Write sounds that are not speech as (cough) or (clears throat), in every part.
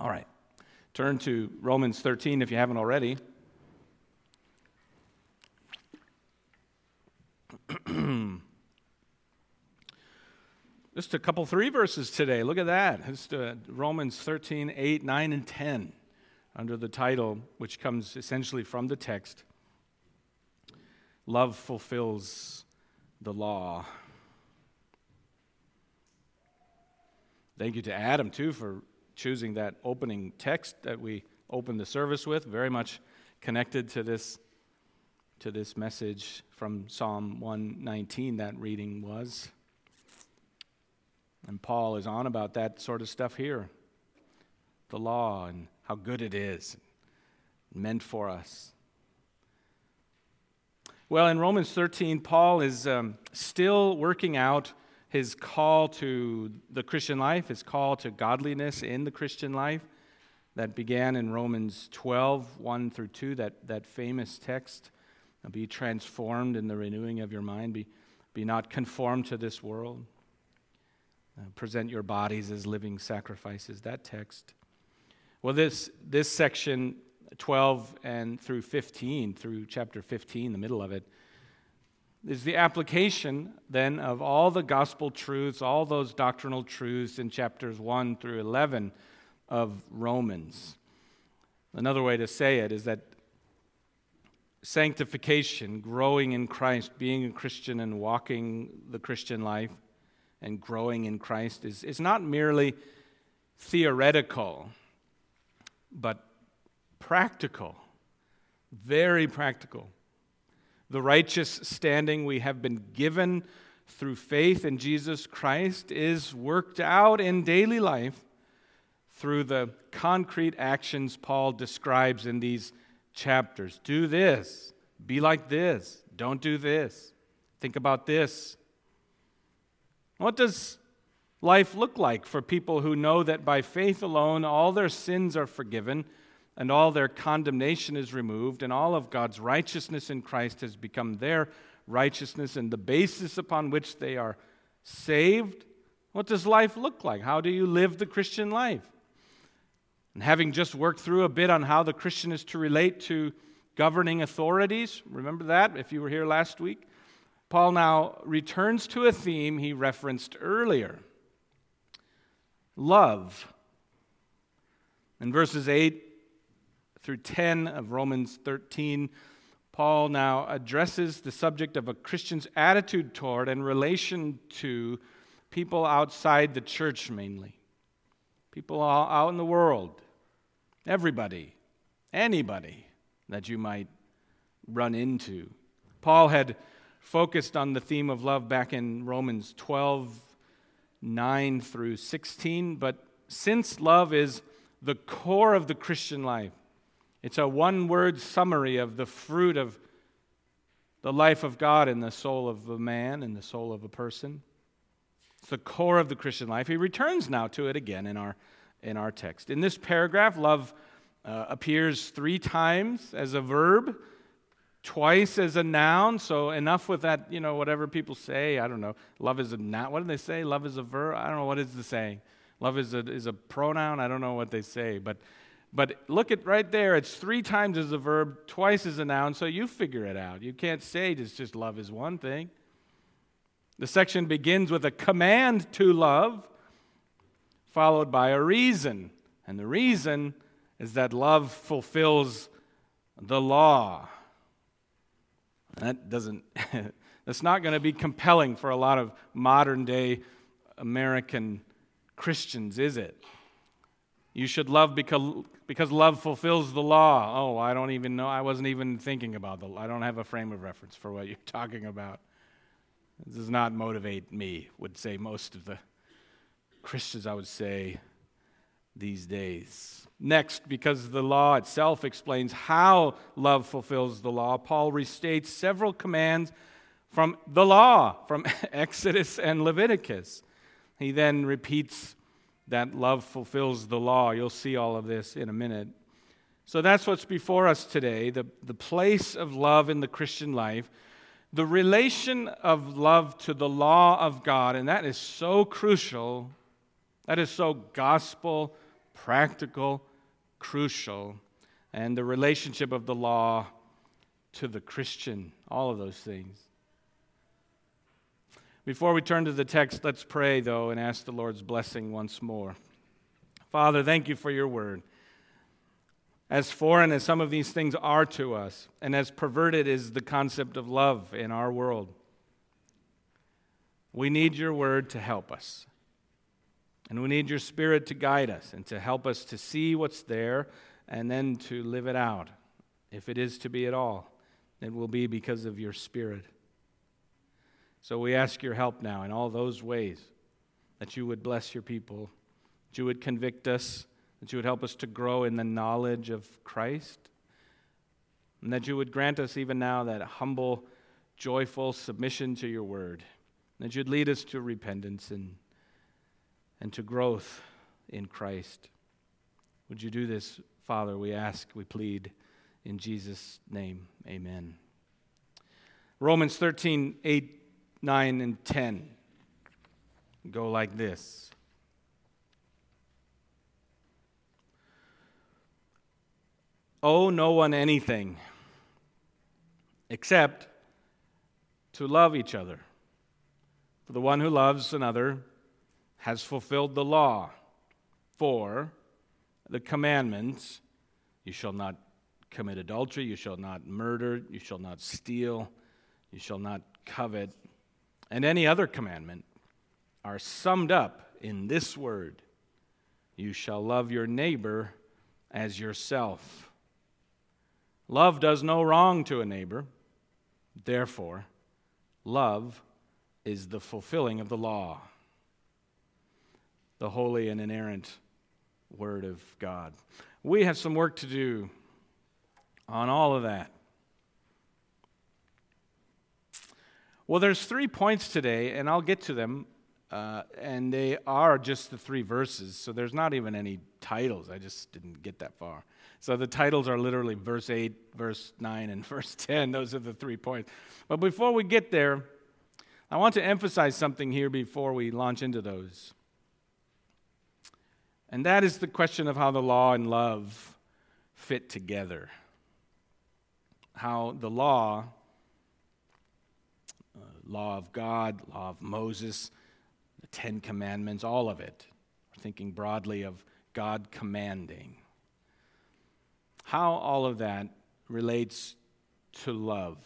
All right. Turn to Romans 13 if you haven't already. (clears throat) Just a couple, three verses today. Look at that. It's uh, Romans 13, 8, 9, and 10 under the title, which comes essentially from the text Love fulfills the law. Thank you to Adam, too, for choosing that opening text that we opened the service with, very much connected to this, to this message from Psalm 119, that reading was. And Paul is on about that sort of stuff here the law and how good it is, meant for us. Well, in Romans 13, Paul is um, still working out his call to the Christian life, his call to godliness in the Christian life, that began in Romans 12, 1 through 2, that, that famous text be transformed in the renewing of your mind, be, be not conformed to this world. Uh, present your bodies as living sacrifices, that text. Well, this, this section, 12 and through 15, through chapter 15, the middle of it, is the application then of all the gospel truths, all those doctrinal truths in chapters 1 through 11 of Romans. Another way to say it is that sanctification, growing in Christ, being a Christian and walking the Christian life and growing in Christ is, is not merely theoretical, but practical, very practical the righteous standing we have been given through faith in Jesus Christ is worked out in daily life through the concrete actions Paul describes in these chapters. Do this, be like this, don't do this, think about this. What does life look like for people who know that by faith alone all their sins are forgiven? And all their condemnation is removed, and all of God's righteousness in Christ has become their righteousness and the basis upon which they are saved. What does life look like? How do you live the Christian life? And having just worked through a bit on how the Christian is to relate to governing authorities, remember that if you were here last week? Paul now returns to a theme he referenced earlier love. In verses 8 through 10 of Romans 13, Paul now addresses the subject of a Christian's attitude toward and relation to people outside the church mainly. People out in the world. Everybody. Anybody that you might run into. Paul had focused on the theme of love back in Romans 12, 9 through 16, but since love is the core of the Christian life, it's a one word summary of the fruit of the life of God in the soul of a man, in the soul of a person. It's the core of the Christian life. He returns now to it again in our, in our text. In this paragraph, love uh, appears three times as a verb, twice as a noun. So enough with that, you know, whatever people say. I don't know. Love is a noun. What do they say? Love is a verb. I don't know what is the saying. Love is a, is a pronoun. I don't know what they say. But but look at right there, it's three times as a verb, twice as a noun, so you figure it out. You can't say it's just love is one thing. The section begins with a command to love, followed by a reason. And the reason is that love fulfills the law. That doesn't, (laughs) that's not going to be compelling for a lot of modern day American Christians, is it? You should love because, because love fulfills the law. Oh, I don't even know. I wasn't even thinking about the I don't have a frame of reference for what you're (laughs) talking about. This does not motivate me, would say most of the Christians, I would say, these days. Next, because the law itself explains how love fulfills the law, Paul restates several commands from the law, from (laughs) Exodus and Leviticus. He then repeats that love fulfills the law. You'll see all of this in a minute. So that's what's before us today the, the place of love in the Christian life, the relation of love to the law of God, and that is so crucial. That is so gospel practical, crucial, and the relationship of the law to the Christian, all of those things. Before we turn to the text, let's pray, though, and ask the Lord's blessing once more. Father, thank you for your word. As foreign as some of these things are to us, and as perverted is the concept of love in our world, we need your word to help us. And we need your spirit to guide us and to help us to see what's there and then to live it out. If it is to be at all, it will be because of your spirit. So we ask your help now in all those ways that you would bless your people, that you would convict us, that you would help us to grow in the knowledge of Christ, and that you would grant us even now that humble, joyful submission to your word, that you'd lead us to repentance and and to growth in Christ. Would you do this, Father? We ask, we plead in Jesus' name. Amen. Romans 13, 8, 9, and 10 go like this. Owe no one anything except to love each other. For the one who loves another has fulfilled the law. For the commandments you shall not commit adultery, you shall not murder, you shall not steal, you shall not covet, and any other commandment are summed up in this word you shall love your neighbor as yourself. Love does no wrong to a neighbor. Therefore, love is the fulfilling of the law the holy and inerrant Word of God. We have some work to do on all of that. Well, there's three points today, and I'll get to them, uh, and they are just the three verses, so there's not even any titles. I just didn't get that far. So the titles are literally verse 8, verse 9, and (laughs) verse 10. Those are the three points. But before we get there, I want to emphasize something here before we launch into those. And that is the question of how the law and love fit together. How the law, law of God, law of Moses, the Ten Commandments, all of it. We're thinking broadly of God commanding. How all of that relates to love.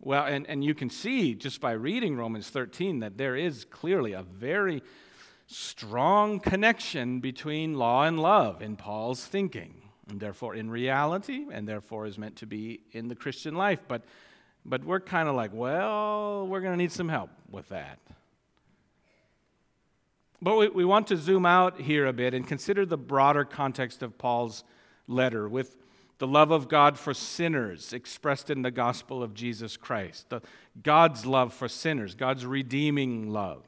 Well, and, and you can see just by reading Romans 13 that there is clearly a very strong connection between law and love in Paul's thinking, and therefore in reality, and therefore is meant to be in the Christian life. But, but we're kind of like, well, we're going to need some help with that. But we, we want to zoom out here a bit and consider the broader context of Paul's letter with the love of God for sinners expressed in the gospel of Jesus Christ, the, God's love for sinners, God's redeeming love.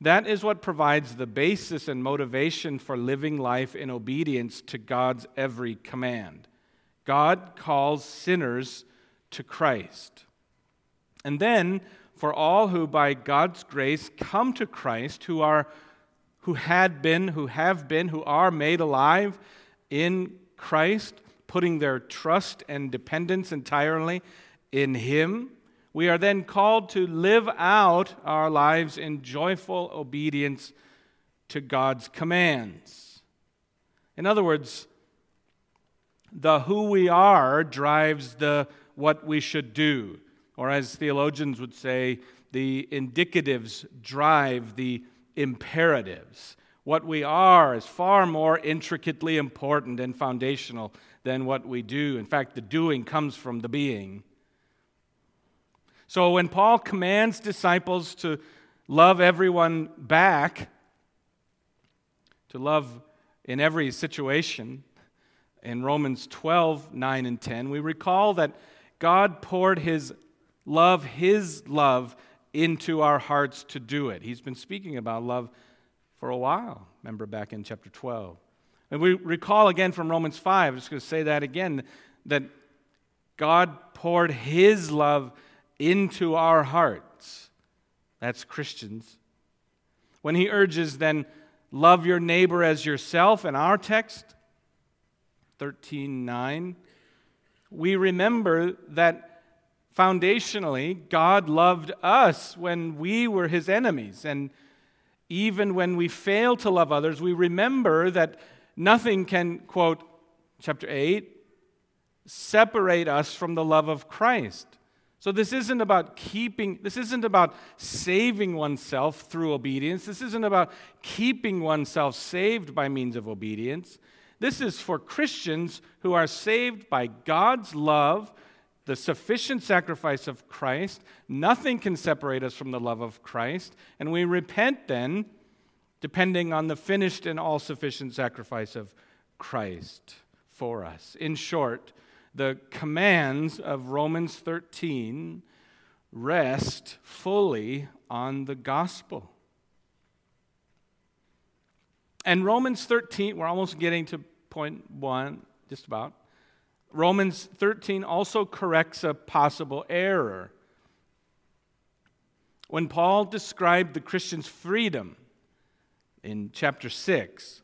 That is what provides the basis and motivation for living life in obedience to God's every command. God calls sinners to Christ. And then, for all who by God's grace come to Christ, who are who had been, who have been, who are made alive in Christ, putting their trust and dependence entirely in Him, we are then called to live out our lives in joyful obedience to God's commands. In other words, the who we are drives the what we should do. Or as theologians would say, the indicatives drive the imperatives. What we are is far more intricately important and foundational than what we do. In fact, the doing comes from the being. So when Paul commands disciples to love everyone back, to love in every situation, in Romans 12, 9, and 10, we recall that God poured his love, his love, into our hearts to do it. He's been speaking about love for a while. Remember back in chapter 12. And we recall again from Romans 5, I'm just going to say that again, that God poured his love into our hearts. That's Christians. When he urges then love your neighbor as yourself in our text, 13 9, we remember that foundationally, God loved us when we were his enemies. And even when we fail to love others, we remember that nothing can, quote, chapter 8, separate us from the love of Christ. So this isn't about keeping, this isn't about saving oneself through obedience. This isn't about keeping oneself saved by means of obedience. This is for Christians who are saved by God's love, the sufficient sacrifice of Christ. Nothing can separate us from the love of Christ. And we repent then, depending on the finished and all sufficient sacrifice of Christ for us. In short, the commands of Romans 13 rest fully on the gospel. And Romans 13, we're almost getting to point one, just about. Romans 13 also corrects a possible error. When Paul described the Christian's freedom in chapter 6,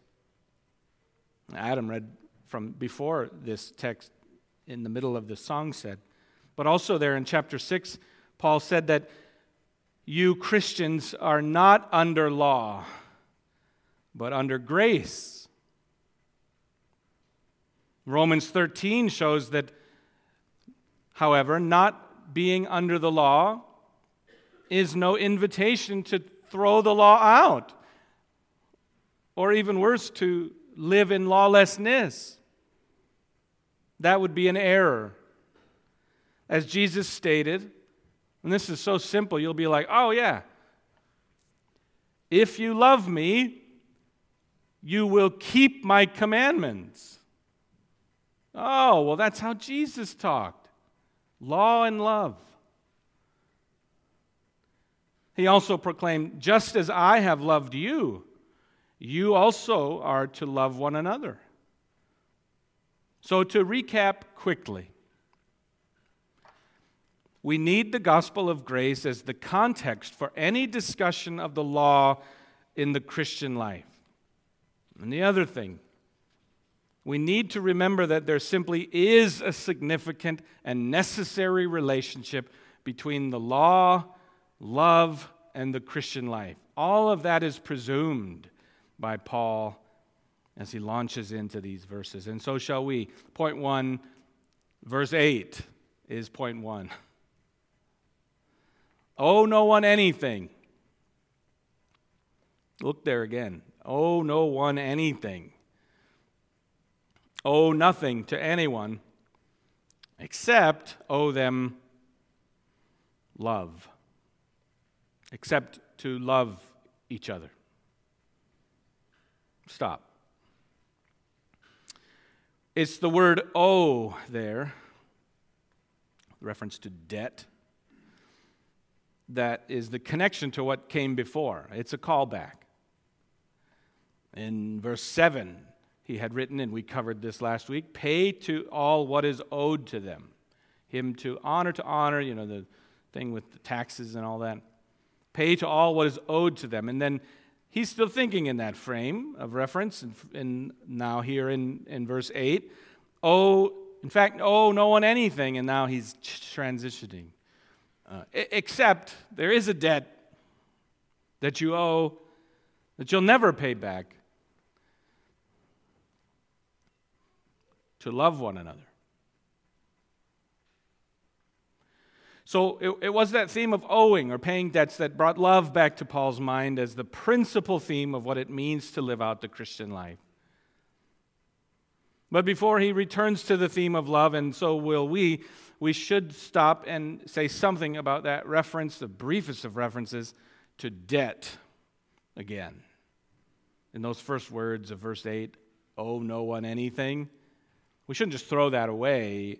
Adam read from before this text in the middle of the song said. But also, there in chapter 6, Paul said that you Christians are not under law, but under grace. Romans 13 shows that, however, not being under the law is no invitation to throw the law out, or even worse, to live in lawlessness. That would be an error. As Jesus stated, and this is so simple, you'll be like, oh, yeah. If you love me, you will keep my commandments. Oh, well, that's how Jesus talked law and love. He also proclaimed, just as I have loved you, you also are to love one another. So, to recap quickly, we need the gospel of grace as the context for any discussion of the law in the Christian life. And the other thing, we need to remember that there simply is a significant and necessary relationship between the law, love, and the Christian life. All of that is presumed by Paul as he launches into these verses. And so shall we. Point one, verse 8 is point one. Oh, no one anything. Look there again. Oh, no one anything. Owe nothing to anyone except owe them love. Except to love each other. Stop. It's the word owe there, reference to debt, that is the connection to what came before. It's a callback. In verse 7, he had written, and we covered this last week pay to all what is owed to them. Him to honor to honor, you know, the thing with the taxes and all that. Pay to all what is owed to them. And then he's still thinking in that frame of reference, and, and now here in, in verse 8. Oh, in fact, oh, no one anything, and now he's transitioning. Uh, except there is a debt that you owe that you'll never pay back to love one another. So it, it, was that theme of owing or paying debts that brought love back to Paul's mind as the principal theme of what it means to live out the Christian life. But before he returns to the theme of love, and so will we, we should stop and say something about that reference, the briefest of references, to debt again. In those first words of verse 8, owe no one anything. We shouldn't just throw that away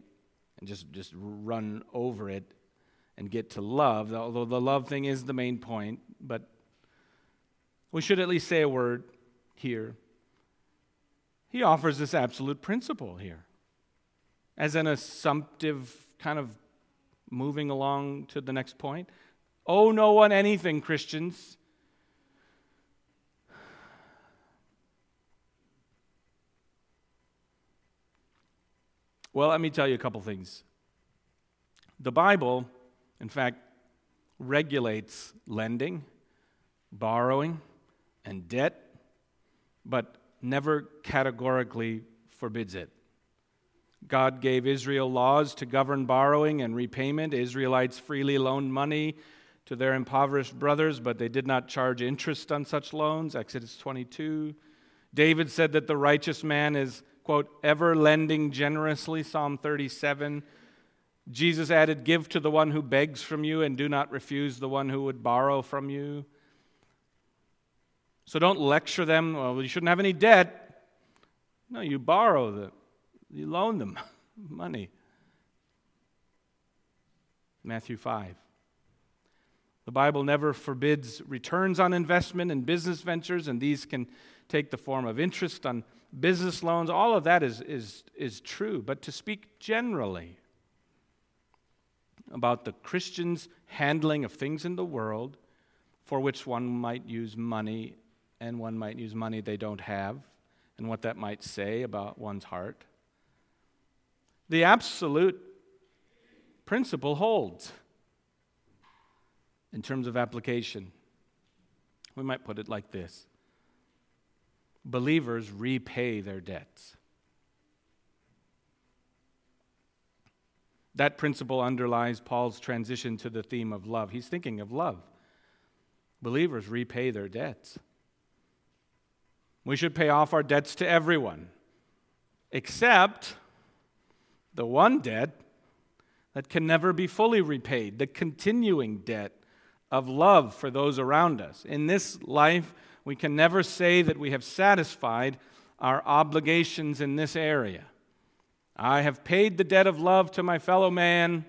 and just, just run over it and get to love, although the love thing is the main point, but we should at least say a word here. He offers this absolute principle here as an assumptive kind of moving along to the next point. Oh, no one anything, Christians. Well, let me tell you a couple things. The Bible, in fact, regulates lending, borrowing, and debt, but never categorically forbids it. God gave Israel laws to govern borrowing and repayment. Israelites freely loaned money to their impoverished brothers, but they did not charge interest on such loans. Exodus 22. David said that the righteous man is, quote, ever lending generously. Psalm 37. Jesus added, Give to the one who begs from you, and do not refuse the one who would borrow from you. So don't lecture them, well, you shouldn't have any debt. No, you borrow the, you loan them (laughs) money. Matthew 5. The Bible never forbids returns on investment in business ventures, and these can take the form of interest on business loans. All of that is, is, is true. But to speak generally, about the Christian's handling of things in the world for which one might use money and one might use money they don't have, and what that might say about one's heart. The absolute principle holds in terms of application. We might put it like this Believers repay their debts. That principle underlies Paul's transition to the theme of love. He's thinking of love. Believers repay their debts. We should pay off our debts to everyone, except the one debt that can never be fully repaid, the continuing debt of love for those around us. In this life, we can never say that we have satisfied our obligations in this area. I have paid the debt of love to my fellow man,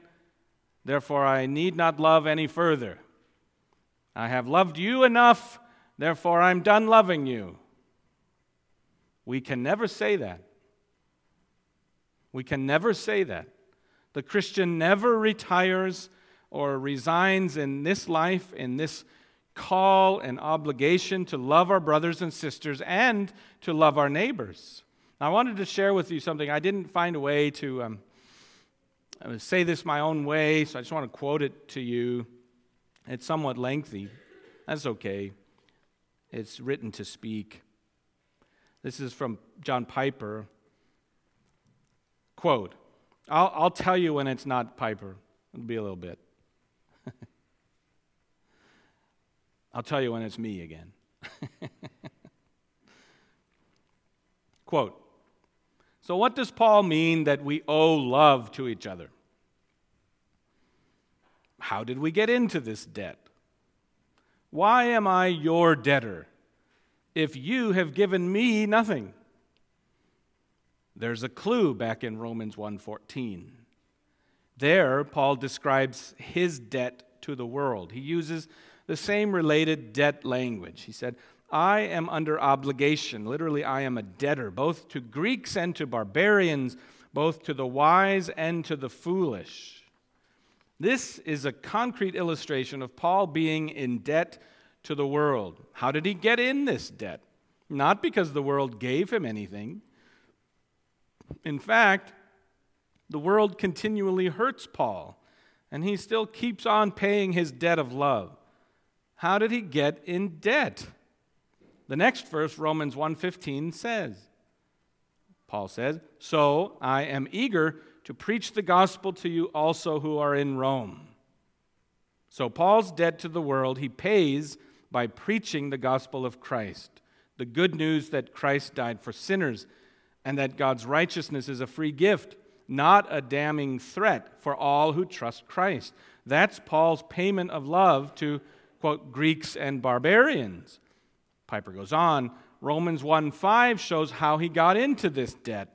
therefore I need not love any further. I have loved you enough, therefore I'm done loving you. We can never say that. We can never say that. The Christian never retires or resigns in this life, in this call and obligation to love our brothers and sisters and to love our neighbors. I wanted to share with you something. I didn't find a way to um, say this my own way, so I just want to quote it to you. It's somewhat lengthy. That's okay. It's written to speak. This is from John Piper. Quote I'll, I'll tell you when it's not Piper. It'll be a little bit. I'll tell you when it's me again. (laughs) Quote so, what does Paul mean that we owe love to each other? How did we get into this debt? Why am I your debtor if you have given me nothing? There's a clue back in Romans 1:14. There Paul describes his debt to the world. He uses the same related debt language. He said, I am under obligation. Literally, I am a debtor, both to Greeks and to barbarians, both to the wise and to the foolish. This is a concrete illustration of Paul being in debt to the world. How did he get in this debt? Not because the world gave him anything. In fact, the world continually hurts Paul, and he still keeps on paying his debt of love. How did he get in debt? The next verse, Romans 1:15 says, Paul says, "So I am eager to preach the gospel to you also who are in Rome." So Paul's debt to the world he pays by preaching the gospel of Christ, the good news that Christ died for sinners and that God's righteousness is a free gift, not a damning threat for all who trust Christ. That's Paul's payment of love to quote Greeks and barbarians. Piper goes on, Romans 1 5 shows how he got into this debt,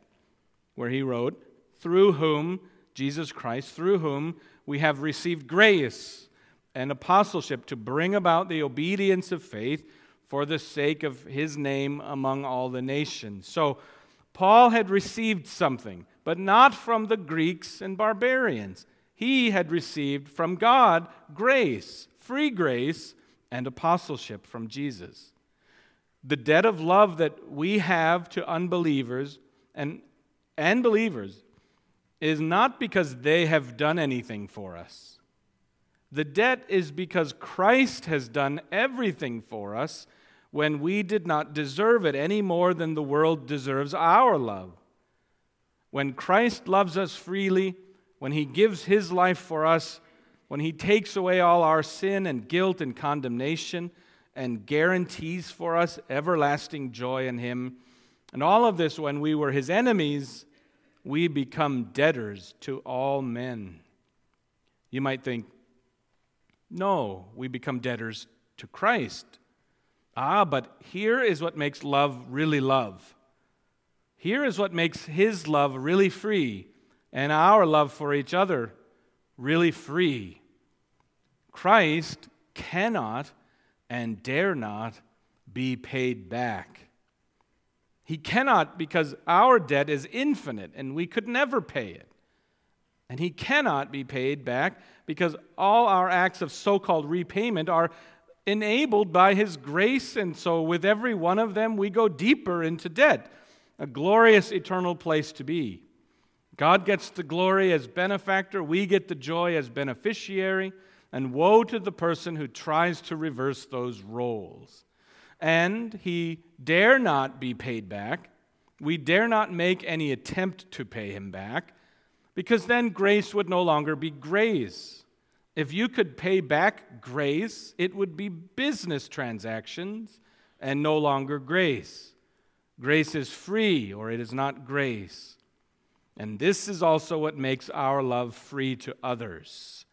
where he wrote, Through whom, Jesus Christ, through whom we have received grace and apostleship to bring about the obedience of faith for the sake of his name among all the nations. So, Paul had received something, but not from the Greeks and barbarians. He had received from God grace, free grace, and apostleship from Jesus the debt of love that we have to unbelievers and, and believers is not because they have done anything for us. The debt is because Christ has done everything for us when we did not deserve it any more than the world deserves our love. When Christ loves us freely, when he gives his life for us, when he takes away all our sin and guilt and condemnation and guarantees for us everlasting joy in him, and all of this when we were his enemies, we become debtors to all men. You might think, no, we become debtors to Christ. Ah, but here is what makes love really love. Here is what makes his love really free and our love for each other really free. Christ cannot and dare not be paid back. He cannot because our debt is infinite and we could never pay it. And he cannot be paid back because all our acts of so called repayment are enabled by his grace. And so, with every one of them, we go deeper into debt a glorious eternal place to be. God gets the glory as benefactor, we get the joy as beneficiary, and woe to the person who tries to reverse those roles. And he dare not be paid back. We dare not make any attempt to pay him back, because then grace would no longer be grace. If you could pay back grace, it would be business transactions and no longer grace. Grace is free, or it is not grace. And this is also what makes our love free to others.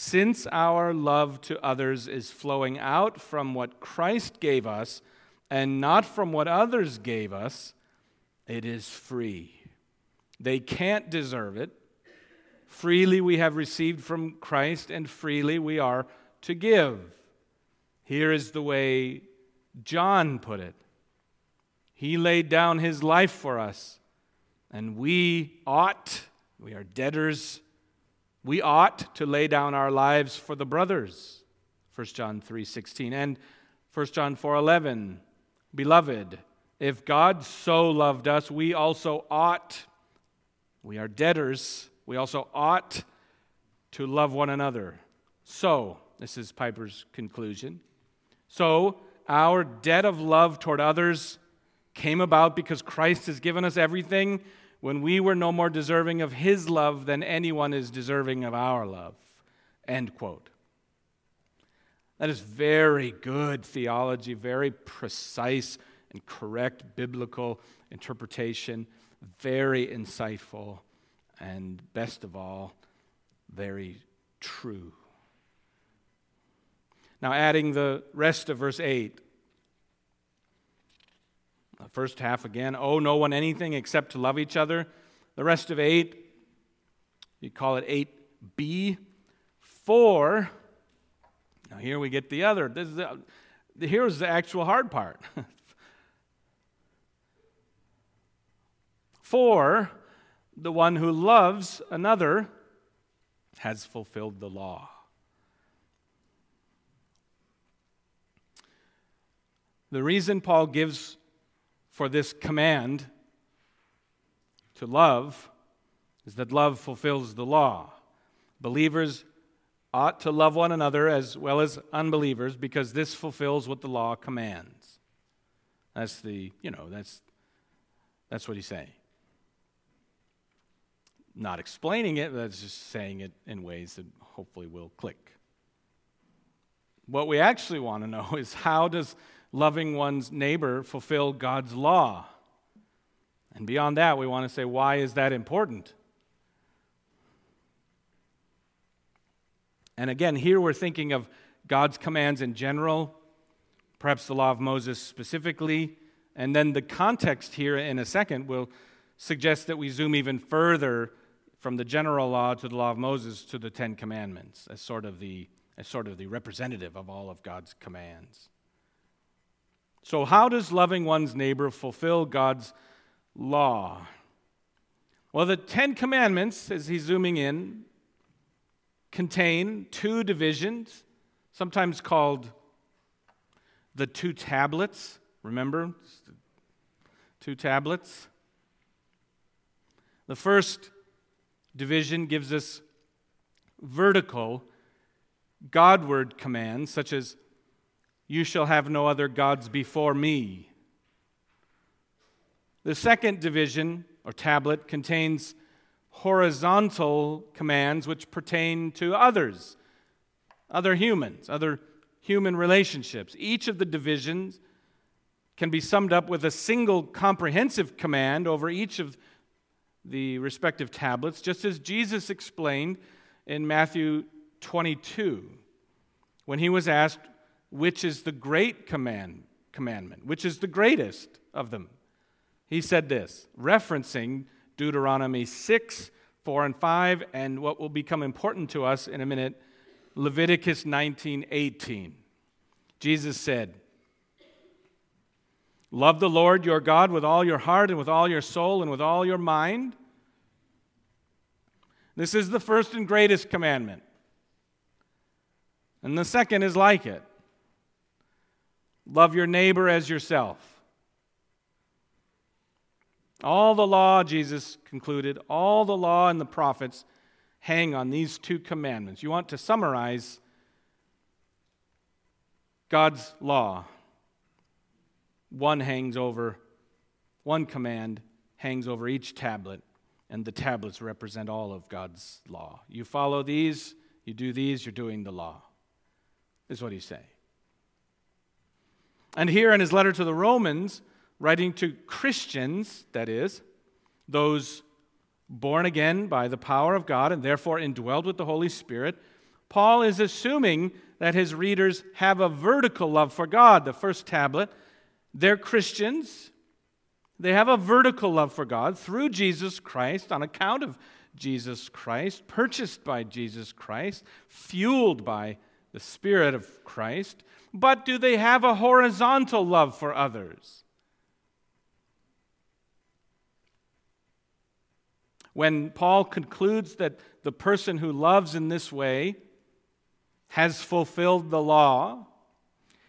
Since our love to others is flowing out from what Christ gave us and not from what others gave us, it is free. They can't deserve it. Freely we have received from Christ, and freely we are to give. Here is the way John put it he laid down his life for us, and we ought, we are debtors, we ought to lay down our lives for the brothers. 1 John 3:16 and 1 John 4:11 Beloved, if God so loved us, we also ought we are debtors, we also ought to love one another. So, this is Piper's conclusion. So, our debt of love toward others came about because Christ has given us everything when we were no more deserving of his love than anyone is deserving of our love. End quote. That is very good theology, very precise and correct biblical interpretation, very insightful, and best of all, very true. Now, adding the rest of verse 8 the first half again, owe no one anything except to love each other. The rest of 8, you call it 8b. 4, now here we get the other. This is the, here's the actual hard part. (laughs) For the one who loves another has fulfilled the law. The reason Paul gives for this command to love is that love fulfills the law. Believers ought to love one another as well as unbelievers because this fulfills what the law commands. That's the, you know, that's that's what he's saying. Not explaining it, that's just saying it in ways that hopefully will click. What we actually want to know (laughs) is how does loving one's neighbor fulfill God's law? And beyond that, we want to say, why is that important? And again, here we're thinking of God's commands in general, perhaps the law of Moses specifically, and then the context here in a second will suggest that we zoom even further from the general law to the law of Moses to the Ten Commandments as sort of the, as sort of the representative of all of God's commands. So, how does loving one's neighbor fulfill God's law? Well, the Ten Commandments, as he's zooming in, contain two divisions, sometimes called the two tablets. Remember? Two tablets. The first division gives us vertical, Godward commands, such as, You shall have no other gods before me. The second division, or tablet, contains horizontal commands which pertain to others, other humans, other human relationships. Each of the divisions can be summed up with a single comprehensive command over each of the respective tablets, just as Jesus explained in Matthew 22 when he was asked, Which is the great command, commandment? Which is the greatest of them? He said this, referencing Deuteronomy 6, 4, and 5, and what will become important to us in a minute, Leviticus 19, 18. Jesus said, Love the Lord your God with all your heart and with all your soul and with all your mind. This is the first and greatest commandment. And the second is like it love your neighbor as yourself. All the law, Jesus concluded, all the law and the prophets hang on these two commandments. You want to summarize God's law one hangs over, one command hangs over each tablet, and the tablets represent all of God's law. You follow these, you do these, you're doing the law, is what he's saying. And here in his letter to the Romans, writing to Christians, that is, those born again by the power of God and therefore indwelled with the Holy Spirit, Paul is assuming that his readers have a vertical love for God. The first tablet they're Christians. They have a vertical love for God through Jesus Christ on account of Jesus Christ, purchased by Jesus Christ, fueled by the Spirit of Christ. But do they have a horizontal love for others? When Paul concludes that the person who loves in this way has fulfilled the law,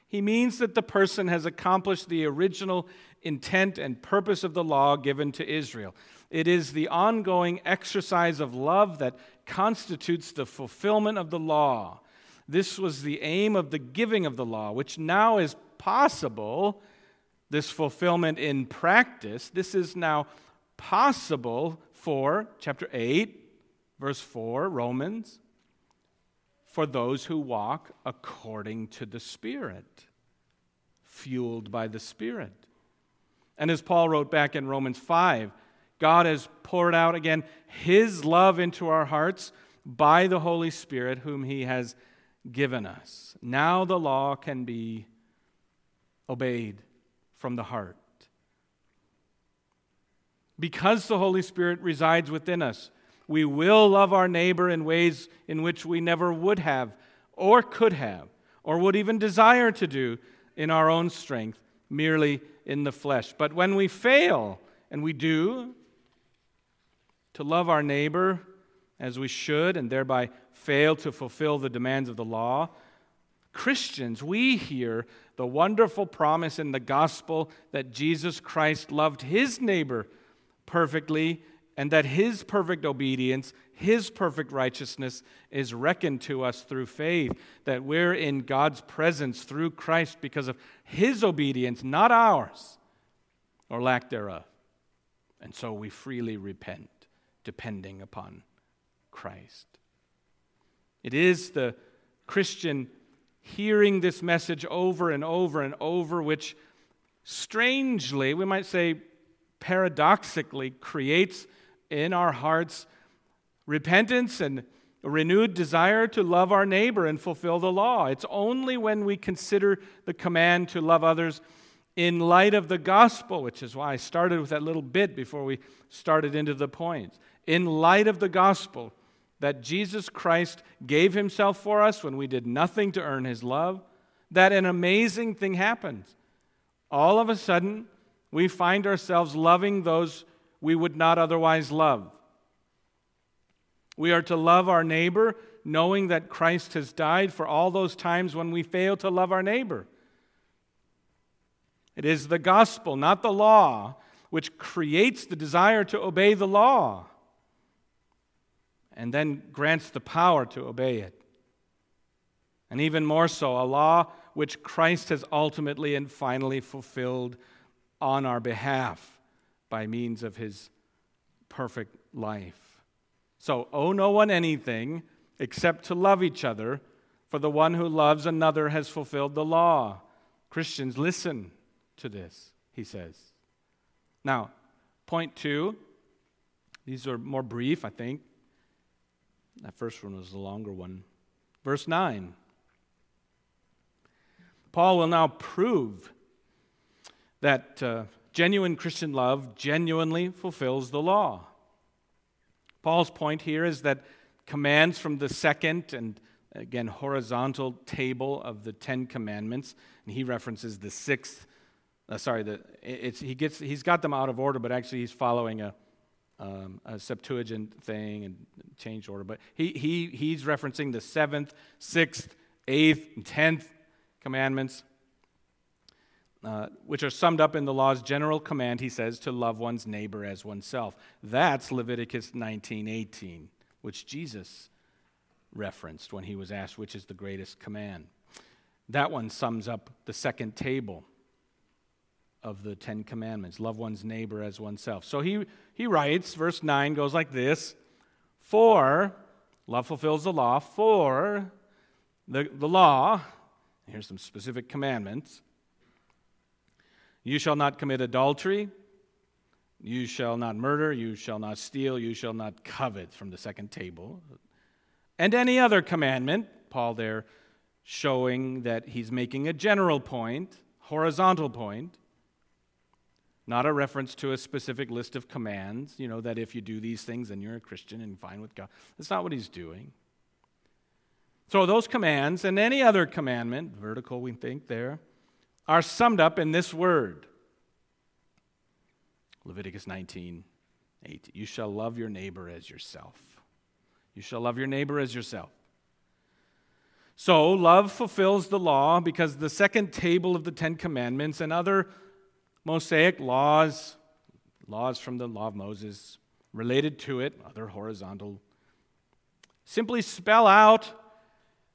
he means that the person has accomplished the original intent and purpose of the law given to Israel. It is the ongoing exercise of love that constitutes the fulfillment of the law. This was the aim of the giving of the law, which now is possible, this fulfillment in practice. This is now possible for chapter 8, verse 4, Romans for those who walk according to the Spirit, fueled by the Spirit. And as Paul wrote back in Romans 5, God has poured out again his love into our hearts by the Holy Spirit, whom he has given us. Now the law can be obeyed from the heart. Because the Holy Spirit resides within us, we will love our neighbor in ways in which we never would have, or could have, or would even desire to do in our own strength, merely in the flesh. But when we fail, and we do, to love our neighbor as we should, and thereby fail to fulfill the demands of the law, Christians, we hear the wonderful promise in the gospel that Jesus Christ loved his neighbor perfectly and that his perfect obedience, his perfect righteousness is reckoned to us through faith, that we're in God's presence through Christ because of his obedience, not ours, or lack thereof. And so we freely repent, depending upon Christ. It is the Christian hearing this message over and over and over, which strangely, we might say paradoxically, creates in our hearts repentance and a renewed desire to love our neighbor and fulfill the law. It's only when we consider the command to love others in light of the gospel, which is why I started with that little bit before we started into the points. In light of the gospel, that Jesus Christ gave himself for us when we did nothing to earn his love, that an amazing thing happens. All of a sudden, we find ourselves loving those we would not otherwise love. We are to love our neighbor, knowing that Christ has died for all those times when we fail to love our neighbor. It is the gospel, not the law, which creates the desire to obey the law. And then grants the power to obey it. And even more so, a law which Christ has ultimately and finally fulfilled on our behalf by means of his perfect life. So, owe no one anything except to love each other, for the one who loves another has fulfilled the law. Christians, listen to this, he says. Now, point two, these are more brief, I think. That first one was the longer one. Verse 9. Paul will now prove that uh, genuine Christian love genuinely fulfills the law. Paul's point here is that commands from the second and again horizontal table of the Ten Commandments, and he references the sixth. Uh, sorry, the, he gets he's got them out of order, but actually he's following a, um, a Septuagint thing and changed order. But he, he he's referencing the seventh, sixth, eighth, and tenth commandments. Uh, which are summed up in the law's general command, he says, to love one's neighbor as oneself. That's Leviticus 19:18, which Jesus referenced when he was asked which is the greatest command. That one sums up the second table of the Ten Commandments love one's neighbor as oneself. So he, he writes, verse 9 goes like this For, love fulfills the law, for the, the law, here's some specific commandments you shall not commit adultery. You shall not murder. You shall not steal. You shall not covet from the second table. And any other commandment, Paul there showing that he's making a general point, horizontal point, not a reference to a specific list of commands, you know, that if you do these things, then you're a Christian and fine with God. That's not what he's doing. So, those commands and any other commandment, vertical, we think there, are summed up in this word Leviticus 19 8. You shall love your neighbor as yourself. You shall love your neighbor as yourself. So, love fulfills the law because the second table of the Ten Commandments and other Mosaic laws, laws from the law of Moses related to it, other horizontal, simply spell out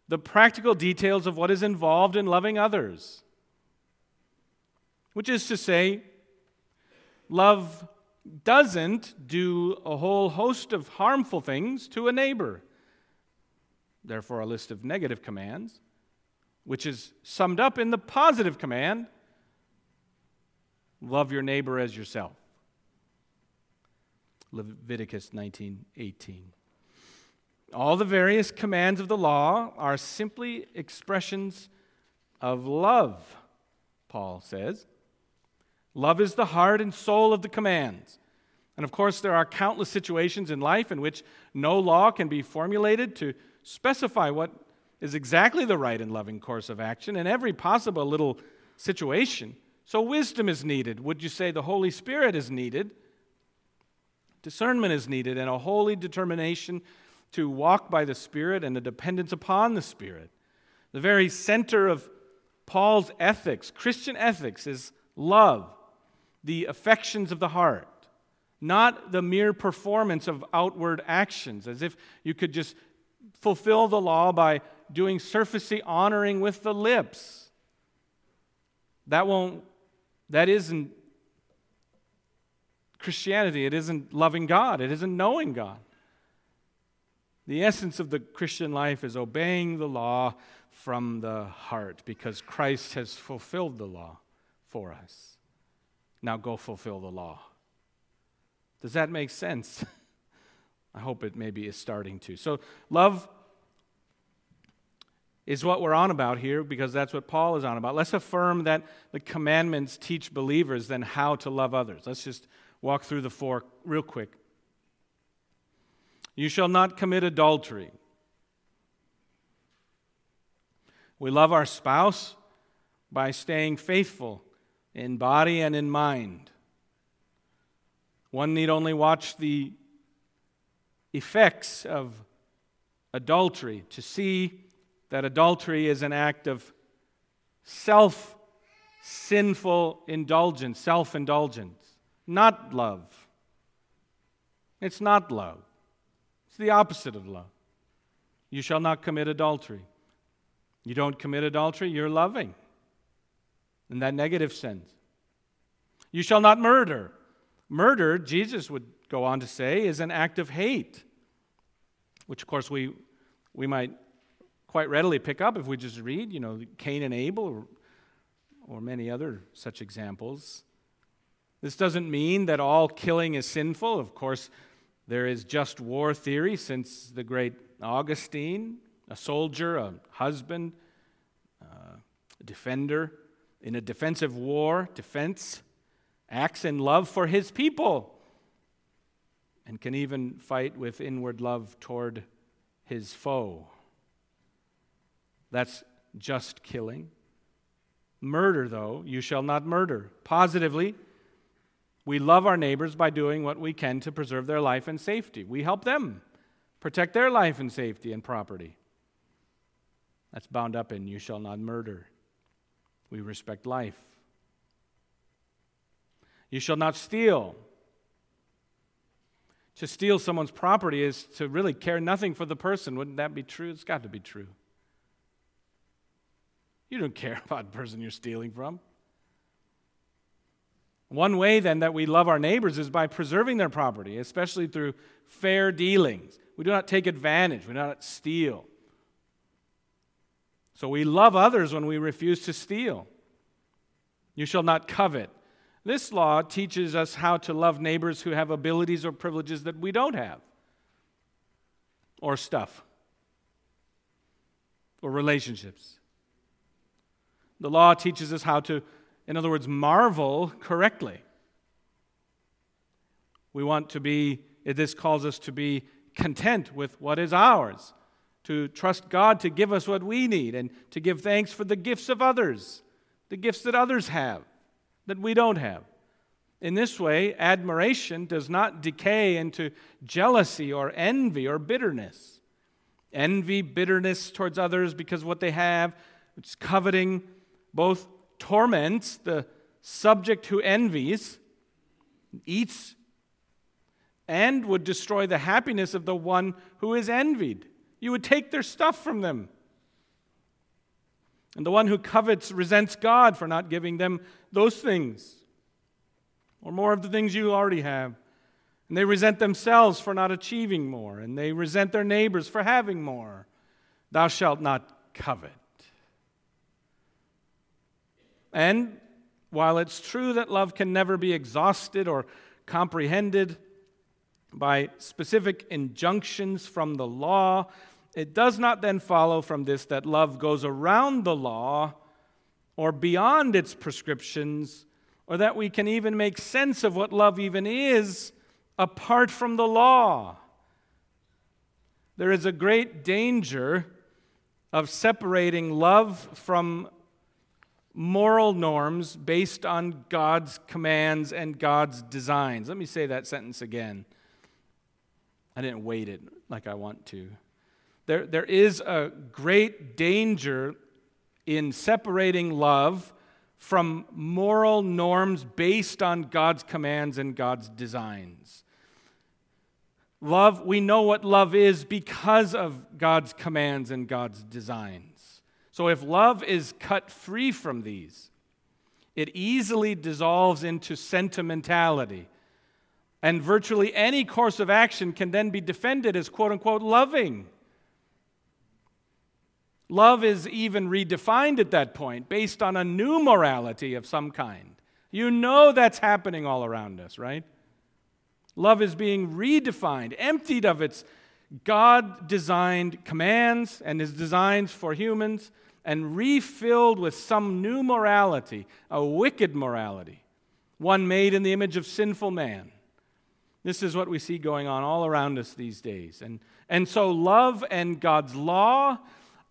the practical details of what is involved in loving others which is to say, love doesn't do a whole host of harmful things to a neighbor. Therefore, a list of negative commands, which is summed up in the positive command love your neighbor as yourself. Leviticus 19:18. All the various commands of the law are simply expressions of love, Paul says. Love is the heart and soul of the commands. And of course, there are countless situations in life in which no law can be formulated to specify what is exactly the right and loving course of action in every possible little situation. So, wisdom is needed. Would you say the Holy Spirit is needed? Discernment is needed, and a holy determination to walk by the Spirit and a dependence upon the Spirit. The very center of Paul's ethics, Christian ethics, is love the affections of the heart, not the mere performance of outward actions, as if you could just fulfill the law by doing surfacey honoring with the lips. That won't, that isn't Christianity. It isn't loving God. It isn't knowing God. The essence of the Christian life is obeying the law from the heart because Christ has fulfilled the law for us. Now go fulfill the law. Does that make sense? (laughs) I hope it maybe is starting to. So, love is what we're on about here because that's what Paul is on about. Let's affirm that the commandments teach believers then how to love others. Let's just walk through the four real quick. You shall not commit adultery. We love our spouse by staying faithful in body and in mind. One need only watch the effects of adultery to see that adultery is an act of self sinful indulgence, self indulgence, not love. It's not love. It's the opposite of love. You shall not commit adultery. You don't commit adultery, you're loving in that negative sense. You shall not murder. Murder, Jesus would go on to say, is an act of hate, which, of course, we, we might quite readily pick up if we just read, you know, Cain and Abel or, or many other such examples. This doesn't mean that all killing is sinful. Of course, there is just war theory since the great Augustine, a soldier, a husband, uh, a defender in a defensive war, defense, acts in love for his people, and can even fight with inward love toward his foe. That's just killing. Murder, though, you shall not murder. Positively, we love our neighbors by doing what we can to preserve their life and safety. We help them protect their life and safety and property. That's bound up in you shall not murder. We respect life. You shall not steal. To steal someone's property is to really care nothing for the person. Wouldn't that be true? It's got to be true. You don't care (laughs) about the person you're stealing from. One way, then, that we love our neighbors is by preserving their property, especially through fair dealings. We do not take advantage, we do not steal. So we love others when we refuse to steal. You shall not covet. This law teaches us how to love neighbors who have abilities or privileges that we don't have, or stuff, or relationships. The law teaches us how to in other words, marvel correctly. We want to be, this calls us to be content with what is ours, to trust God to give us what we need, and to give thanks for the gifts of others, the gifts that others have, that we don't have. In this way, admiration does not decay into jealousy or envy or bitterness. Envy, bitterness towards others because what they have, it's coveting, both torments the subject who envies, eats, and would destroy the happiness of the one who is envied. You would take their stuff from them. And the one who covets resents God for not giving them those things, or more of the things you already have. And they resent themselves for not achieving more, and they resent their neighbors for having more. Thou shalt not covet. And while it's true that love can never be exhausted or comprehended by specific injunctions from the law, it does not then follow from this that love goes around the law or beyond its prescriptions, or that we can even make sense of what love even is apart from the law. There is a great danger of separating love from moral norms based on God's commands and God's designs. Let me say that sentence again. I didn't weight it like I want to. There, there is a great danger in separating love from moral norms based on God's commands and God's designs. Love, we know what love is because of God's commands and God's designs. So if love is cut free from these, it easily dissolves into sentimentality. And virtually any course of action can then be defended as quote unquote loving. Love is even redefined at that point based on a new morality of some kind. You know that's happening all around us, right? Love is being redefined, emptied of its God designed commands and his designs for humans, and refilled with some new morality, a wicked morality, one made in the image of sinful man. This is what we see going on all around us these days. And, and so, love and God's law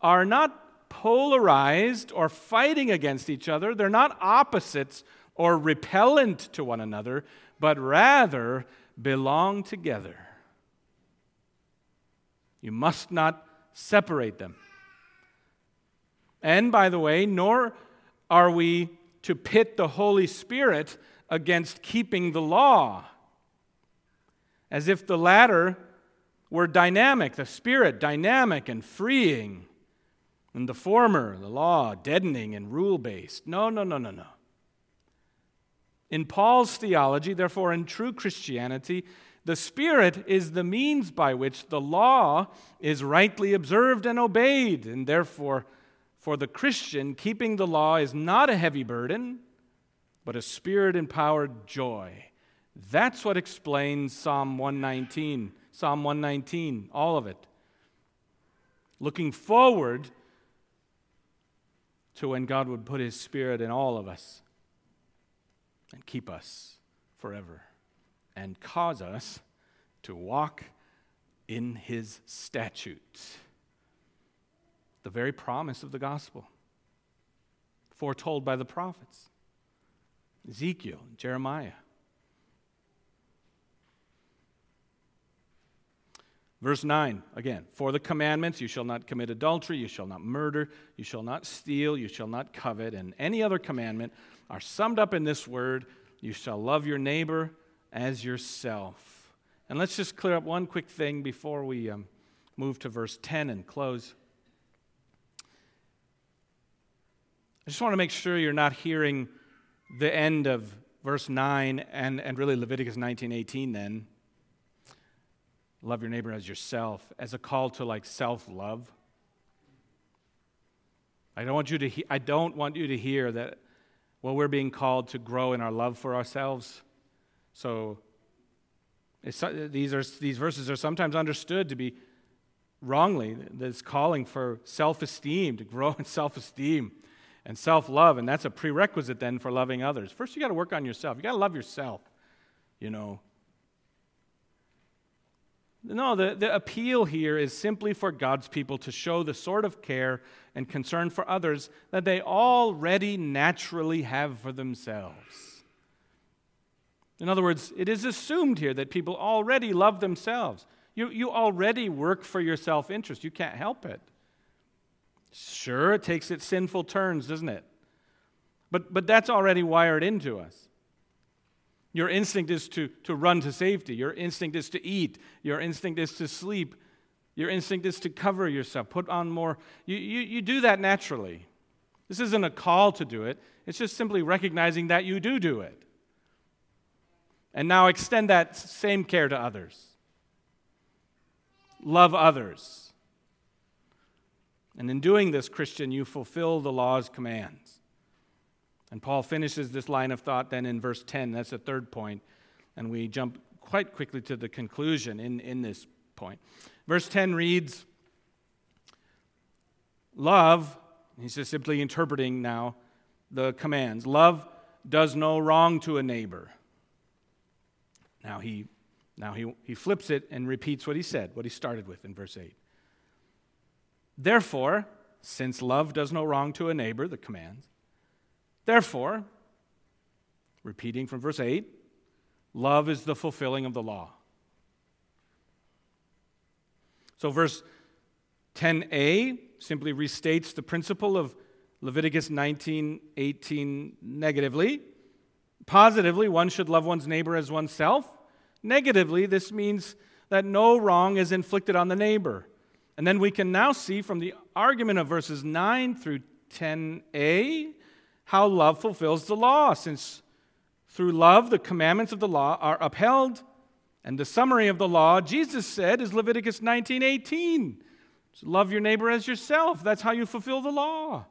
are not polarized or fighting against each other, they're not opposites or repellent to one another, but rather belong together. You must not separate them. And by the way, nor are we to pit the Holy Spirit against keeping the law, as if the latter were dynamic, the Spirit dynamic and freeing, and the former, the law, deadening and rule based. No, no, no, no, no. In Paul's theology, therefore, in true Christianity, the Spirit is the means by which the law is rightly observed and obeyed, and therefore, for the Christian, keeping the law is not a heavy burden, but a spirit empowered joy. That's what explains Psalm 119. Psalm 119, all of it. Looking forward to when God would put His Spirit in all of us and keep us forever and cause us to walk in His statutes. The very promise of the gospel, foretold by the prophets Ezekiel, Jeremiah. Verse 9, again, for the commandments, you shall not commit adultery, you shall not murder, you shall not steal, you shall not covet, and any other commandment are summed up in this word you shall love your neighbor as yourself. And let's just clear up one quick thing before we um, move to verse 10 and close. I just want to make sure you're not hearing the end of verse 9 and, and really Leviticus 19 18 then love your neighbor as yourself, as a call to like self love. I don't want you to he- I don't want you to hear that well we're being called to grow in our love for ourselves. So these are these verses are sometimes understood to be wrongly this calling for self-esteem to grow in (laughs) self-esteem and self-love and that's a prerequisite then for loving others. First you got to work on yourself. You got to love yourself. You know, no, the, the appeal here is simply for God's people to show the sort of care and concern for others that they already naturally have for themselves. In other words, it is assumed here that people already love themselves. You, you already work for your self interest. You can't help it. Sure, it takes its sinful turns, doesn't it? But, but that's already wired into us. Your instinct is to, to run to safety. Your instinct is to eat. Your instinct is to sleep. Your instinct is to cover yourself, put on more. You, you, you do that naturally. This isn't a call to do it, it's just simply recognizing that you do do it. And now extend that same care to others. Love others. And in doing this, Christian, you fulfill the law's commands. And Paul finishes this line of thought then in verse 10. That's the third point. And we jump quite quickly to the conclusion in, in this point. Verse 10 reads Love, he's just simply interpreting now the commands. Love does no wrong to a neighbor. Now he now he, he flips it and repeats what he said, what he started with in verse 8. Therefore, since love does no wrong to a neighbor, the commands, Therefore, repeating from verse 8, love is the fulfilling of the law. So, verse 10a simply restates the principle of Leviticus 19 18 negatively. Positively, one should love one's neighbor as oneself. Negatively, this means that no wrong is inflicted on the neighbor. And then we can now see from the argument of verses 9 through 10a how love fulfills the law, since through love the commandments of the law are upheld. And the summary of the law, Jesus said, is Leviticus 19 18. So love your neighbor as yourself. That's how you fulfill the law.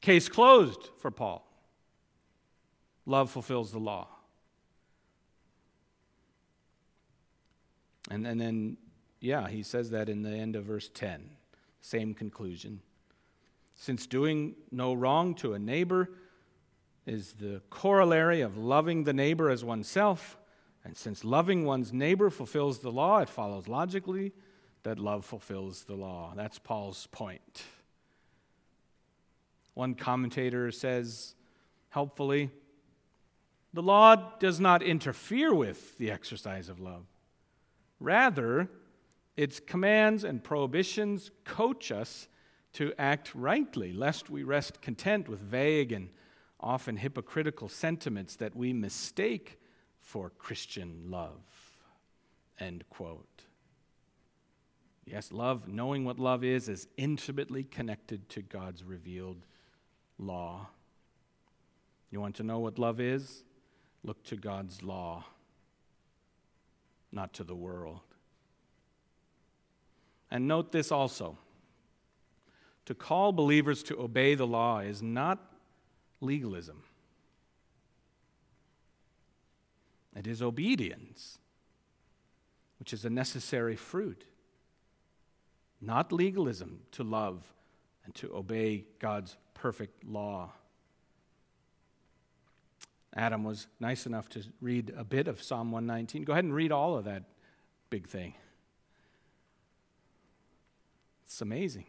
Case closed for Paul. Love fulfills the law. And, and then, yeah, he says that in the end of verse 10. Same conclusion since doing no wrong to a neighbor is the corollary of loving the neighbor as oneself, and since loving one's neighbor fulfills the law, it follows logically that love fulfills the law. That's Paul's point. One commentator says helpfully the law does not interfere with the exercise of love. Rather, its commands and prohibitions coach us to act rightly, lest we rest content with vague and often hypocritical sentiments that we mistake for Christian love. End quote. Yes, love, knowing what love is, is intimately connected to God's revealed law. You want to know what love is? Look to God's law, not to the world. And note this also to call believers to obey the law is not legalism, it is obedience, which is a necessary fruit. Not legalism to love and to obey God's perfect law. Adam was nice enough to read a bit of Psalm 119. Go ahead and read all of that big thing. It's amazing.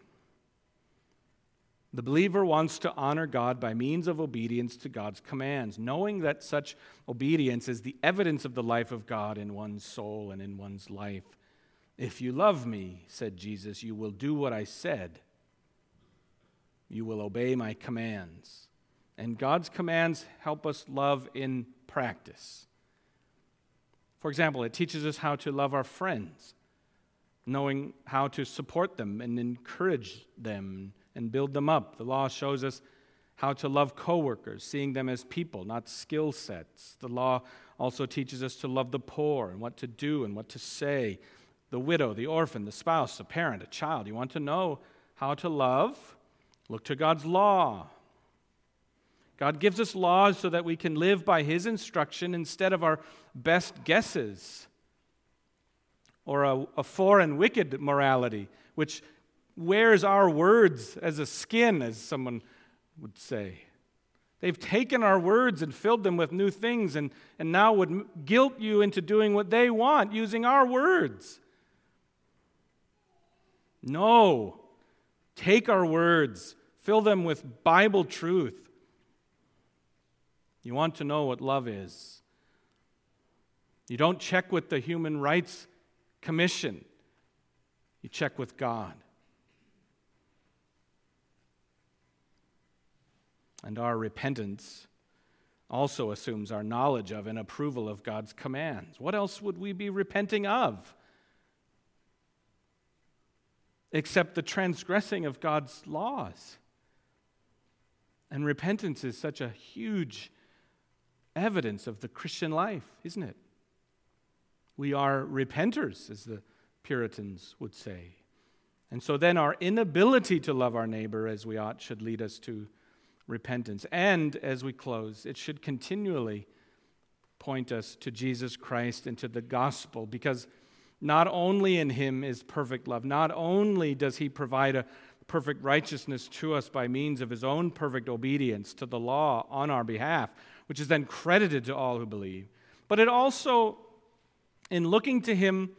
The believer wants to honor God by means of obedience to God's commands, knowing that such obedience is the evidence of the life of God in one's soul and in one's life. If you love me, said Jesus, you will do what I said. You will obey my commands. And God's commands help us love in practice. For example, it teaches us how to love our friends, knowing how to support them and encourage them and build them up. The law shows us how to love coworkers, seeing them as people, not skill sets. The law also teaches us to love the poor and what to do and what to say. The widow, the orphan, the spouse, a parent, a child. You want to know how to love? Look to God's law. God gives us laws so that we can live by His instruction instead of our best guesses or a, a foreign wicked morality, which wears our words as a skin, as someone would say. They've taken our words and filled them with new things and, and now would guilt you into doing what they want using our words. No. Take our words, fill them with Bible truth. You want to know what love is. You don't check with the Human Rights Commission, you check with God. And our repentance also assumes our knowledge of and approval of God's commands. What else would we be repenting of? Except the transgressing of God's laws. And repentance is such a huge evidence of the Christian life, isn't it? We are repenters, as the Puritans would say. And so then our inability to love our neighbor as we ought should lead us to repentance. And as we close, it should continually point us to Jesus Christ and to the gospel because not only in him is perfect love, not only does he provide a perfect righteousness to us by means of his own perfect obedience to the law on our behalf, which is then credited to all who believe, but it also, in looking to him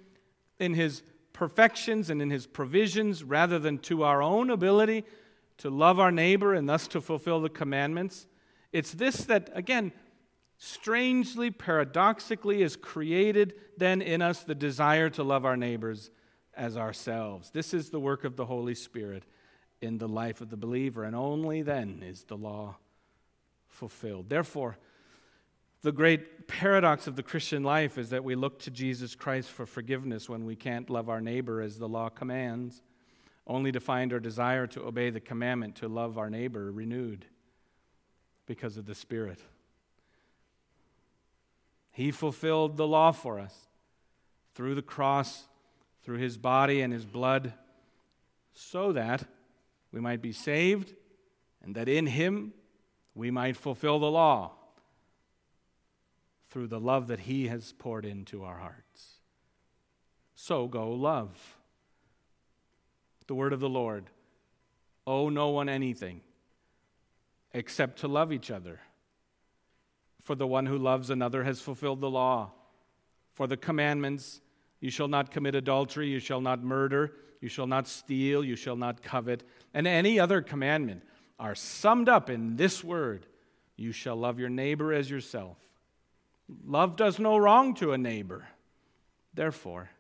in his perfections and in his provisions rather than to our own ability, to love our neighbor and thus to fulfill the commandments. It's this that, again, strangely, paradoxically, is created then in us the desire to love our neighbors as ourselves. This is the work of the Holy Spirit in the life of the believer, and only then is the law fulfilled. Therefore, the great paradox of the Christian life is that we look to Jesus Christ for forgiveness when we can't love our neighbor as the law commands only to find our desire to obey the commandment to love our neighbor renewed because of the Spirit. He fulfilled the law for us through the cross, through his body and his blood, so that we might be saved and that in him we might fulfill the law through the love that he has poured into our hearts. So go love the word of the Lord. Owe no one anything except to love each other. For the one who loves another has fulfilled the law. For the commandments, you shall not commit adultery, you shall not murder, you shall not steal, you shall not covet, and any other commandment are summed up in this word you shall love your neighbor as yourself. Love does no wrong to a neighbor. Therefore,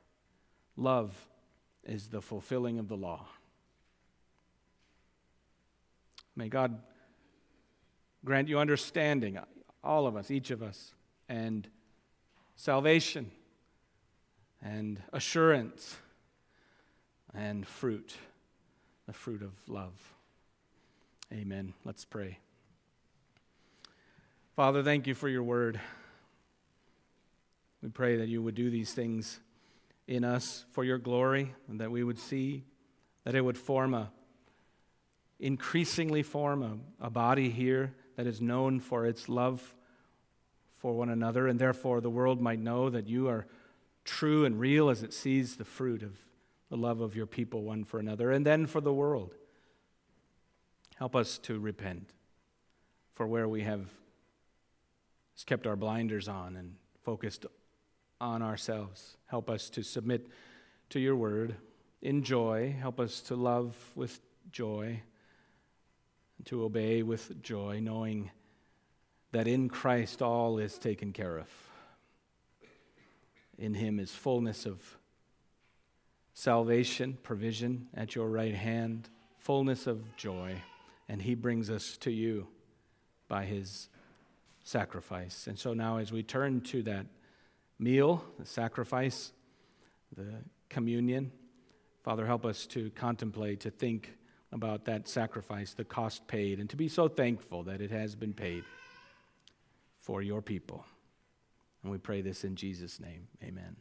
love is the fulfilling of the law. May God grant you understanding, all of us, each of us, and salvation, and assurance and fruit, the fruit of love. Amen. Let's pray. Father, thank you for your word. We pray that you would do these things in us for your glory and that we would see that it would form a increasingly form a, a body here that is known for its love for one another and therefore the world might know that you are true and real as it sees the fruit of the love of your people one for another and then for the world. Help us to repent for where we have kept our blinders on and focused on ourselves. Help us to submit to your word in joy. Help us to love with joy, to obey with joy, knowing that in Christ all is taken care of. In him is fullness of salvation, provision at your right hand, fullness of joy, and he brings us to you by his sacrifice. And so now, as we turn to that meal, the sacrifice, the communion. Father, help us to contemplate, to think about that sacrifice, the cost paid, and to be so thankful that it has been paid for your people. And we pray this in Jesus' name. Amen.